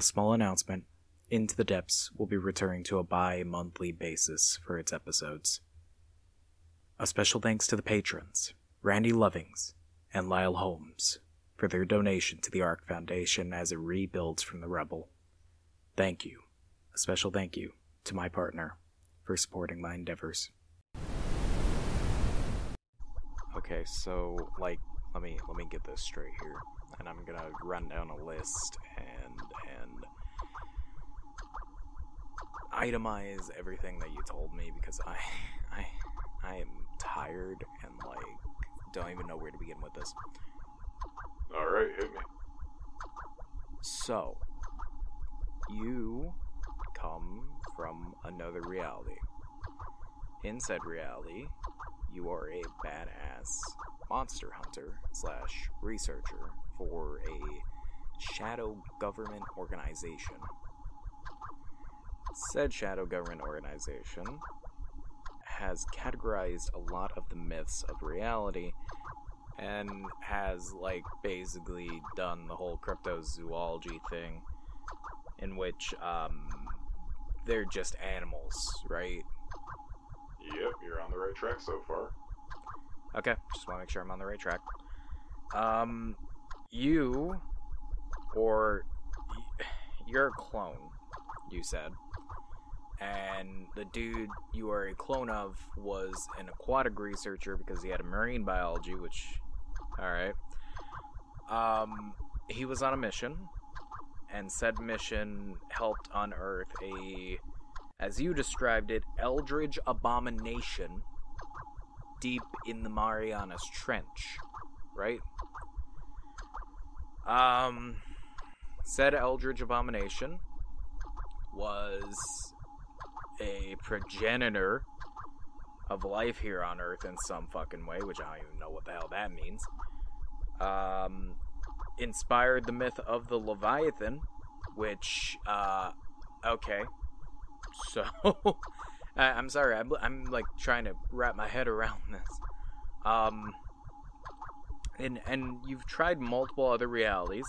A small announcement Into the Depths will be returning to a bi monthly basis for its episodes. A special thanks to the patrons, Randy Lovings and Lyle Holmes, for their donation to the Ark Foundation as it rebuilds from the rubble. Thank you. A special thank you to my partner for supporting my endeavors. Okay, so like let me let me get this straight here. And I'm gonna run down a list and and itemize everything that you told me because I I I am tired and like don't even know where to begin with this. Alright, hit me. So, you come from another reality. In said reality, you are a badass monster hunter slash researcher for a shadow government organization. Said shadow government organization has categorized a lot of the myths of reality and has like basically done the whole cryptozoology thing in which um they're just animals, right? Yep, you're on the right track so far. Okay, just want to make sure I'm on the right track. Um, you, or you're a clone, you said, and the dude you are a clone of was an aquatic researcher because he had a marine biology, which, all right. Um, he was on a mission, and said mission helped unearth a, as you described it, eldritch abomination deep in the Marianas Trench, right? Um, said Eldritch Abomination was a progenitor of life here on Earth in some fucking way, which I don't even know what the hell that means. Um, inspired the myth of the Leviathan, which, uh, okay. So, I, I'm sorry, I'm, I'm like trying to wrap my head around this. Um, and and you've tried multiple other realities.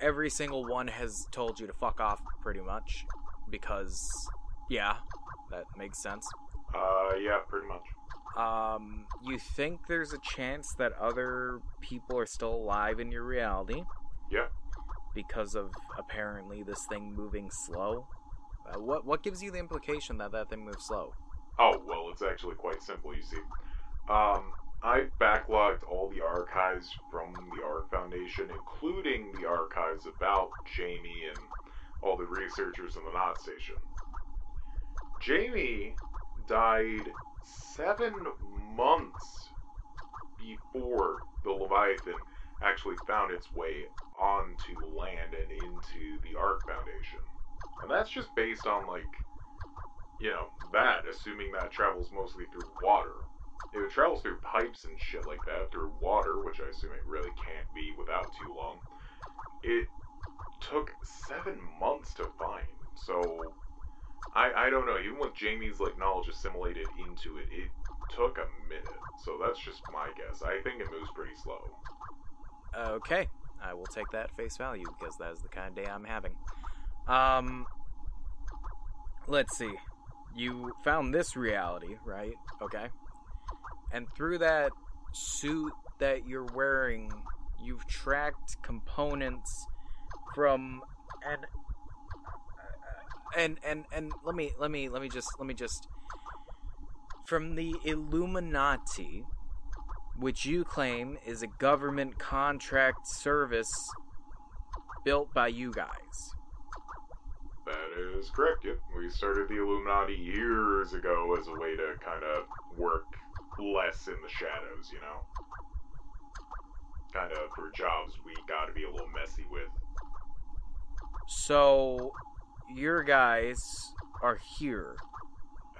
Every single one has told you to fuck off, pretty much, because yeah, that makes sense. Uh, yeah, pretty much. Um, you think there's a chance that other people are still alive in your reality Yeah. because of apparently this thing moving slow. Uh, what what gives you the implication that that thing moves slow? Oh, well, it's actually quite simple, you see. Um, I backlogged all the archives from the ARC Foundation, including the archives about Jamie and all the researchers in the Knot Station. Jamie died seven months before the Leviathan actually found its way onto land and into the ARC Foundation. And that's just based on, like, you know, that, assuming that travels mostly through water. If it travels through pipes and shit like that, through water, which I assume it really can't be without too long, it took seven months to find. So, I, I don't know, even with Jamie's, like, knowledge assimilated into it, it took a minute. So that's just my guess. I think it moves pretty slow. Okay, I will take that face value because that is the kind of day I'm having. Um, let's see. You found this reality, right? Okay. And through that suit that you're wearing, you've tracked components from and and and and let me let me let me just let me just from the Illuminati which you claim is a government contract service built by you guys. Is correct, yep. We started the Illuminati years ago as a way to kind of work less in the shadows, you know? Kind of for jobs we gotta be a little messy with. So, your guys are here.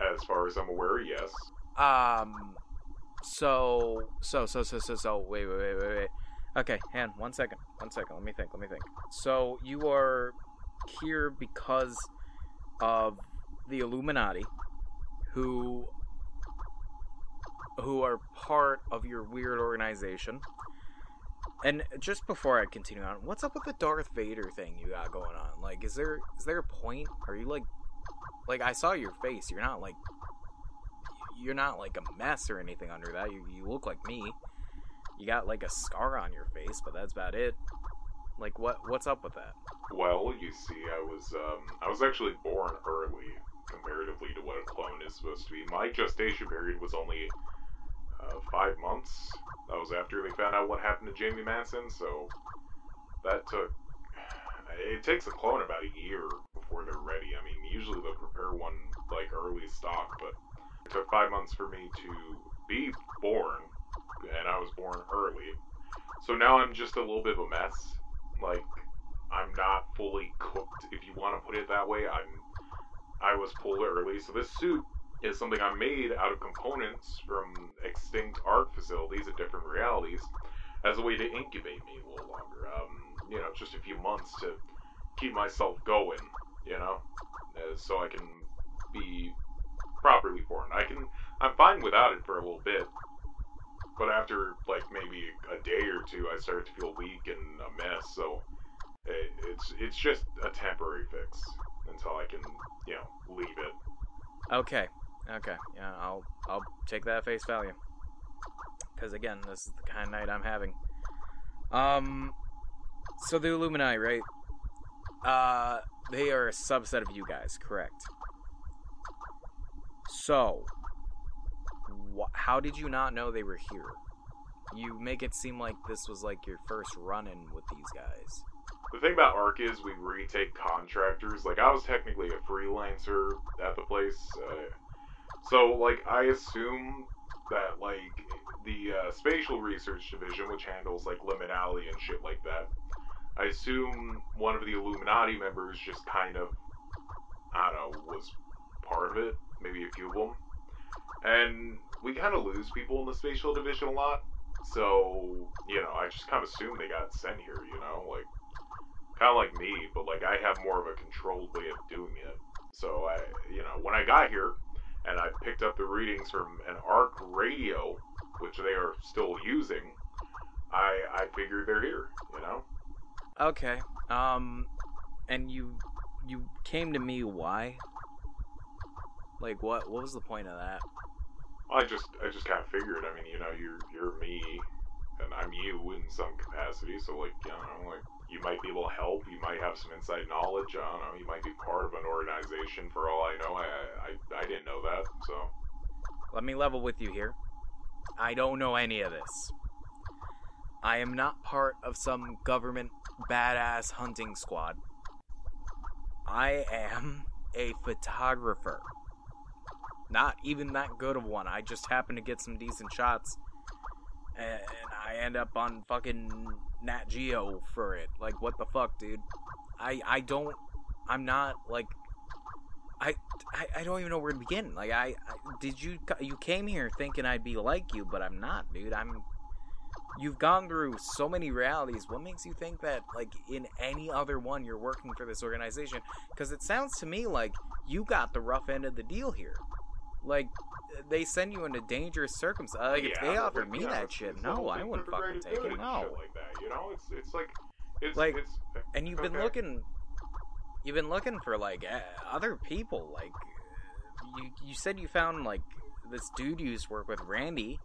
As far as I'm aware, yes. Um, so, so, so, so, so, so, wait, wait, wait, wait, wait. Okay, Han, one second, one second. Let me think. Let me think. So you are here because of the Illuminati, who who are part of your weird organization, And just before I continue on, what's up with the Darth Vader thing you got going on? Like, is there is there a point? Are you like, like I saw your face. You're not like, you're not like a mess or anything under that. You you look like me. You got like a scar on your face, but that's about it. Like, what what's up with that? Well, you see, I was um, I was actually born early comparatively to what a clone is supposed to be. My gestation period was only uh, five months. That was after they found out what happened to Jamie Manson, so that took. It takes a clone about a year before they're ready. I mean, usually they'll prepare one like early stock, but it took five months for me to be born, and I was born early. So now I'm just a little bit of a mess. Like, I'm not fully cooked, if you want to put it that way. I'm I was pulled early, so this suit is something I made out of components from extinct art facilities at different realities as a way to incubate me a little longer. Um, you know, just a few months to keep myself going, you know, so I can be properly formed. I can, I'm fine without it for a little bit, but after like maybe a day or two, I started to feel weak and a mess. So it, it's it's just a temporary fix until I can, you know, leave it. Okay, okay, yeah, I'll I'll take that face value. Because again, this is the kind of night I'm having. Um, so the Illuminati, right? Uh, they are a subset of you guys, correct? So, wh- how did you not know they were here? You make it seem like this was like your first run-in with these guys. The thing about ARC is we retake contractors. Like, I was technically a freelancer at the place. Uh, so, like, I assume that, like, the uh, Spatial Research Division, which handles, like, liminality and shit like that, I assume one of the Illuminati members just kind of, I don't know, was part of it. Maybe a few of them. And we kind of lose people in the Spatial Division a lot. So, you know, I just kind of assume they got sent here, you know? Like, kind of like me, but like I have more of a controlled way of doing it. So I, you know, when I got here and I picked up the readings from an ARC radio, which they are still using, I I figured they're here. You know. Okay. Um, and you you came to me why? Like what? What was the point of that? I just I just kind of figured. I mean, you know, you're you're me, and I'm you in some capacity. So like, you know, like you might be able to help. You might have some inside knowledge. I don't know. You might be part of an organization. For all I know, I I, I didn't know that. So Let me level with you here. I don't know any of this. I am not part of some government badass hunting squad. I am a photographer. Not even that good of one. I just happen to get some decent shots. And I end up on fucking Nat Geo for it. Like, what the fuck, dude? I I don't. I'm not like. I, I, I don't even know where to begin. Like I, I did you you came here thinking I'd be like you, but I'm not, dude. I'm you've gone through so many realities. What makes you think that like in any other one you're working for this organization? Because it sounds to me like you got the rough end of the deal here. Like they send you into dangerous circumstances. Like if they but, offered like, me know, that it's- shit, it's no, I wouldn't fucking take it. No. like that. You know, it's it's like it's Like, it's and you've been looking you've been looking for like uh, other people like you you said you found like this dude you used to work with randy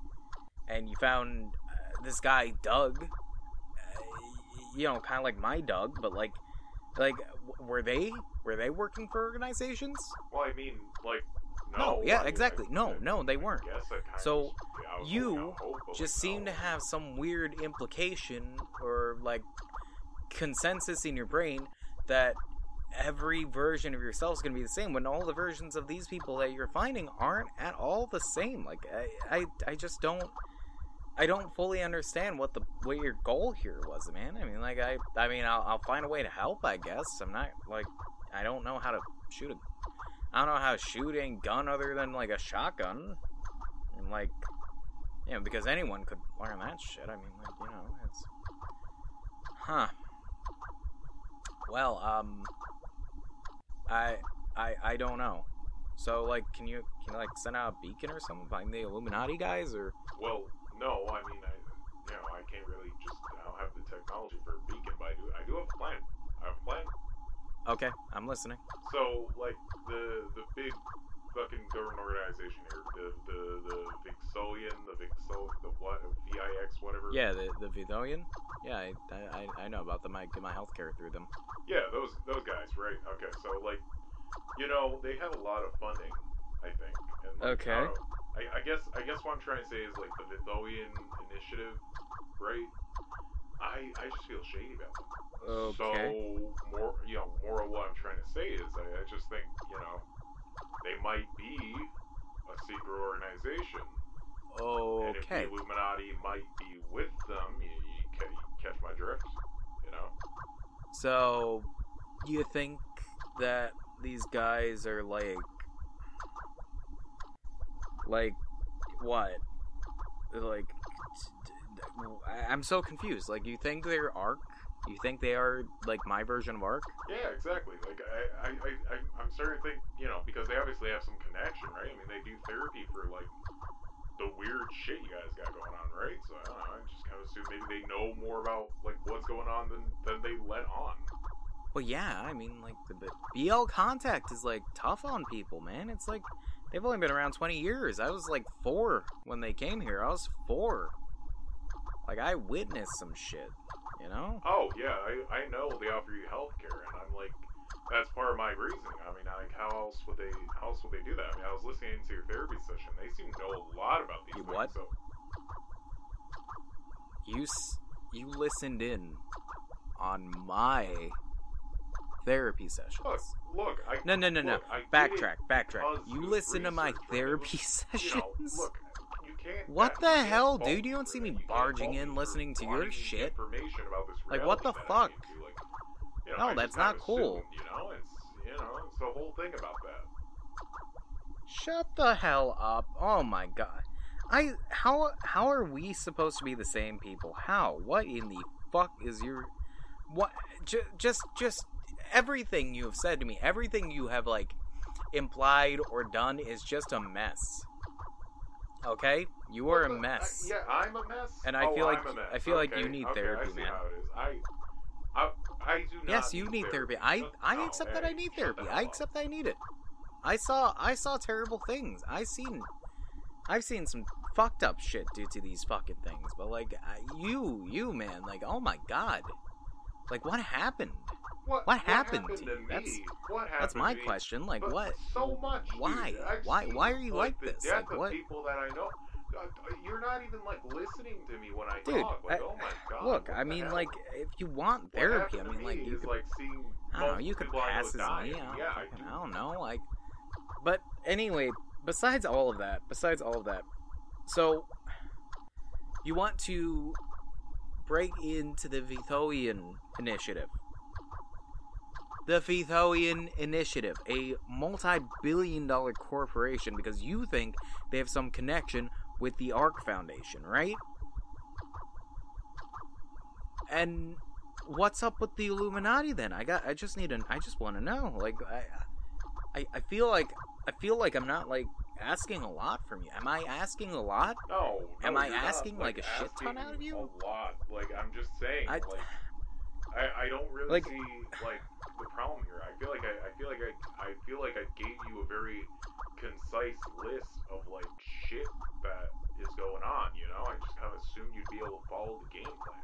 and you found uh, this guy doug uh, you know kind of like my doug but like like were they were they working for organizations Well, I mean, like No, yeah, exactly. No, no, they weren't. guess I kinda So, just- yeah, I was you holding out hope, but, just seem to have some weird implication or like consensus in your brain that every version of yourself is going to be the same when all the versions of these people that you're finding aren't at all the same like i i, I just don't i don't fully understand what the what your goal here was man i mean like i i mean i'll, I'll find a way to help i guess i'm not like i don't know how to shoot a i don't know how to shoot a gun other than like a shotgun and like you know, because anyone could learn that shit. I mean, like, you know, it's. Huh. Well, um. I. I. I don't know. So, like, can you can you like send out a beacon or something? Find the Illuminati guys, or Well, no, I mean, I, you know, I can't really just. I don't have the technology for a beacon, but I do I do have a plan. I have a plan. Okay, I'm listening. So like the the big fucking government organization here, the the the Vixolian, the Vixol, the what, VIX, whatever. Yeah, the the Vidonian. Yeah, I, I I know about them. I get my healthcare through them. Yeah, those those guys, right? Okay, so like, you know, they have a lot of funding, I think. And, like, Okay. I, I, I guess I guess what I'm trying to say is like the Vitholian initiative, right? I I just feel shady about them. Okay. So more, you know, more of what I'm trying to say is I, I just think you know they might be a secret organization, Okay. and if the Illuminati might be with them, you, you, ca- you catch my drift, you know? So, you think that these guys are like, like, what? Like, I'm so confused. Like, you think they're Ark? You think they are like my version of Ark? Yeah, exactly. Like I, I, I, I'm starting to think, you know, because they obviously have some connection, right? I mean, they do therapy for like the weird shit you guys got going on, right? So I don't know. I just kind of assume maybe they know more about like what's going on than than they let on. Well, yeah. I mean, like the BL Contact is like tough on people, man. It's like they've only been around 20 years. I was like four when they came here. I was four. Like I witnessed some shit, you know. Oh yeah, I, I know they offer you health care, and I'm like, that's part of my reasoning. I mean, like, how else would they? How else would they do that? I mean, I was listening to your therapy session. They seem to know a lot about these You things. what? So You s- you listened in on my therapy sessions. look, look, I No, no, no, no. look, it Backtrack, backtrack. You listen to my research, right? therapy You sessions. know, look. What the hell, dude? You don't see me barging in listening to your shit. Information about this Like, what the fuck? into. Like, you know, No, that's not cool. you know, it's you know, it's the whole thing about that. Shut the hell up. Oh my god. I how how are we supposed to be the same people? How? What in the fuck is your what j- just just everything you have said to me, everything you have like implied or done is just a mess. Okay? You are a mess. I, yeah, I'm a mess. And I Oh, feel like-. I feel like you need okay, therapy, I man. How it is. I, I, I do. Yes, you need therapy. I Shut- I no, accept that I need therapy. I accept that I need it. I saw I saw terrible things. I seen I've seen some fucked up shit due to these fucking things. But like you you man, like oh my god. Like what happened? What, what happened to to you? me? That's- That's my question. Like But what? So much. Why? Why- why are you like the this? Like, what- People that I know. Uh, You're not even like listening to me when I Dude, talk. Like, I- oh my god. Look, I mean hell? like if you want therapy, I mean like you could like. I don't know, you could people I know pass as me. I don't, Yeah, I do. I don't know, like but anyway, besides all of that, besides all of that, so you want to break into the Vithoian initiative. The Vithoian Initiative, a multi billion dollar corporation, because you think they have some connection with the Ark Foundation, right? And what's up with the Illuminati then? I got I just need an I just want to know. Like I, I I feel like I feel like I'm not like asking a lot from you. Am I asking a lot? No. Am I you're not, asking, like, a shit ton out of you? A lot. Like I'm just saying. I- like I, I don't really Like- see like the problem here. I feel like I, I feel like I I feel like I gave you a very concise list of like shit that is going on. You know, I just kind of assumed you'd be able to follow the game plan.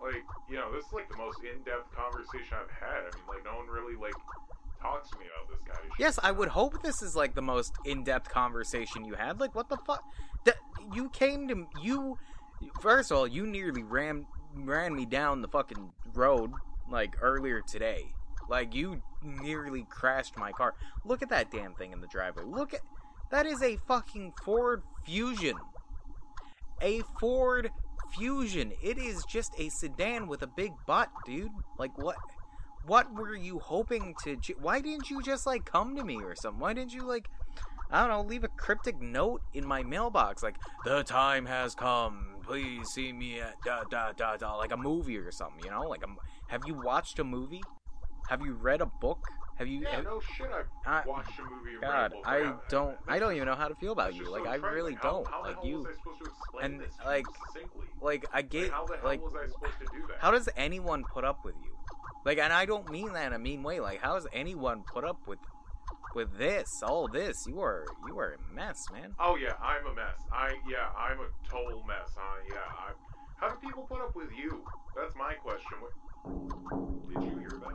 Like you know, this is like the most in-depth conversation I've had. I mean, like no one really like talks to me about this kind of shit. Yes, I would hope this is like the most in-depth conversation you had. Like what the fuck? That you came to you first of all, you nearly ran ran me down the fucking road like earlier today. Like you nearly crashed my car. Look at that damn thing in the driveway. Look at that is a fucking Ford Fusion. A Ford Fusion. It is just a sedan with a big butt, dude. Like what what were you hoping to ju- why didn't you just like come to me or something? Why didn't you like I don't know, leave a cryptic note in my mailbox like the time has come. Please see me at da da da da like a movie or something, you know? Like a, have you watched a movie? Have you read a book? Have you? Yeah, have- no shit. I've I- watched a movie. God, read a book. I Yeah, don't. I don't even know how to feel about you. Like so I really Like, how- don't. How, the Like hell you. was I supposed to explain and, like, succinctly? Like I Like, get. how the hell Like was I supposed to do that? how does anyone put up with you? Like, and I don't mean that in a mean way. Like, how does anyone put up with with this? All this? You are you are a mess, man. Oh yeah, I'm a mess. I yeah, I'm a total mess. Huh? Yeah. I, how do people put up with you? That's my question. What, did you hear that?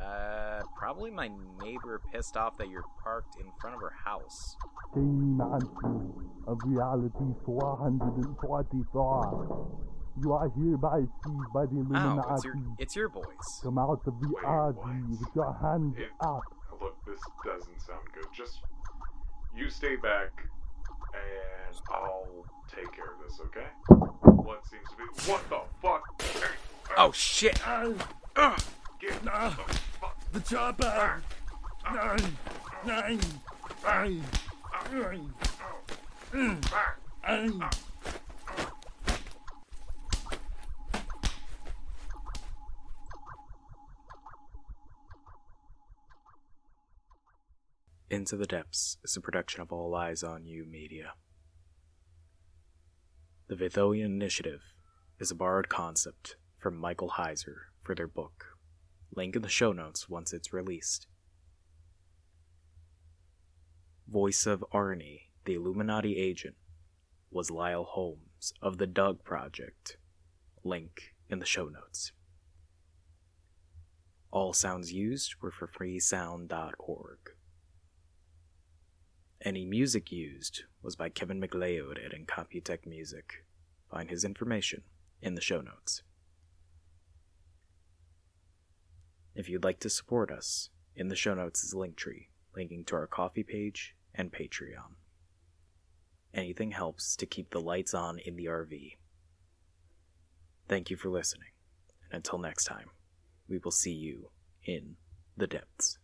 Uh, probably my neighbor pissed off that you're parked in front of her house. Jamie Manson of Reality 444. You are hereby seized by the Oh, Illuminati. it's your it's your voice. Come out of the Wait, RV with your hands It- up. Look, this doesn't sound good. Just you stay back, and I'll take care of this. Okay? What seems to be? What the fuck? Uh, Oh shit! Ah, Ugh. Get Ah. the fuck the chopper! Nine! Nine! Nine! Nine! back. Nine! Into the Depths is a production of All Eyes on You Media. The Vithoian Initiative is a borrowed concept from Michael Heiser for their book. Link in the show notes once it's released. Voice of Arnie, the Illuminati agent, was Lyle Holmes of the Doug Project. Link in the show notes. All sounds used were for freesound.org. Any music used was by Kevin MacLeod at Incompetech Music. Find his information in the show notes. If you'd like to support us, in the show notes is a link tree linking to our coffee page and Patreon. Anything helps to keep the lights on in the RV. Thank you for listening, and until next time, we will see you in the depths.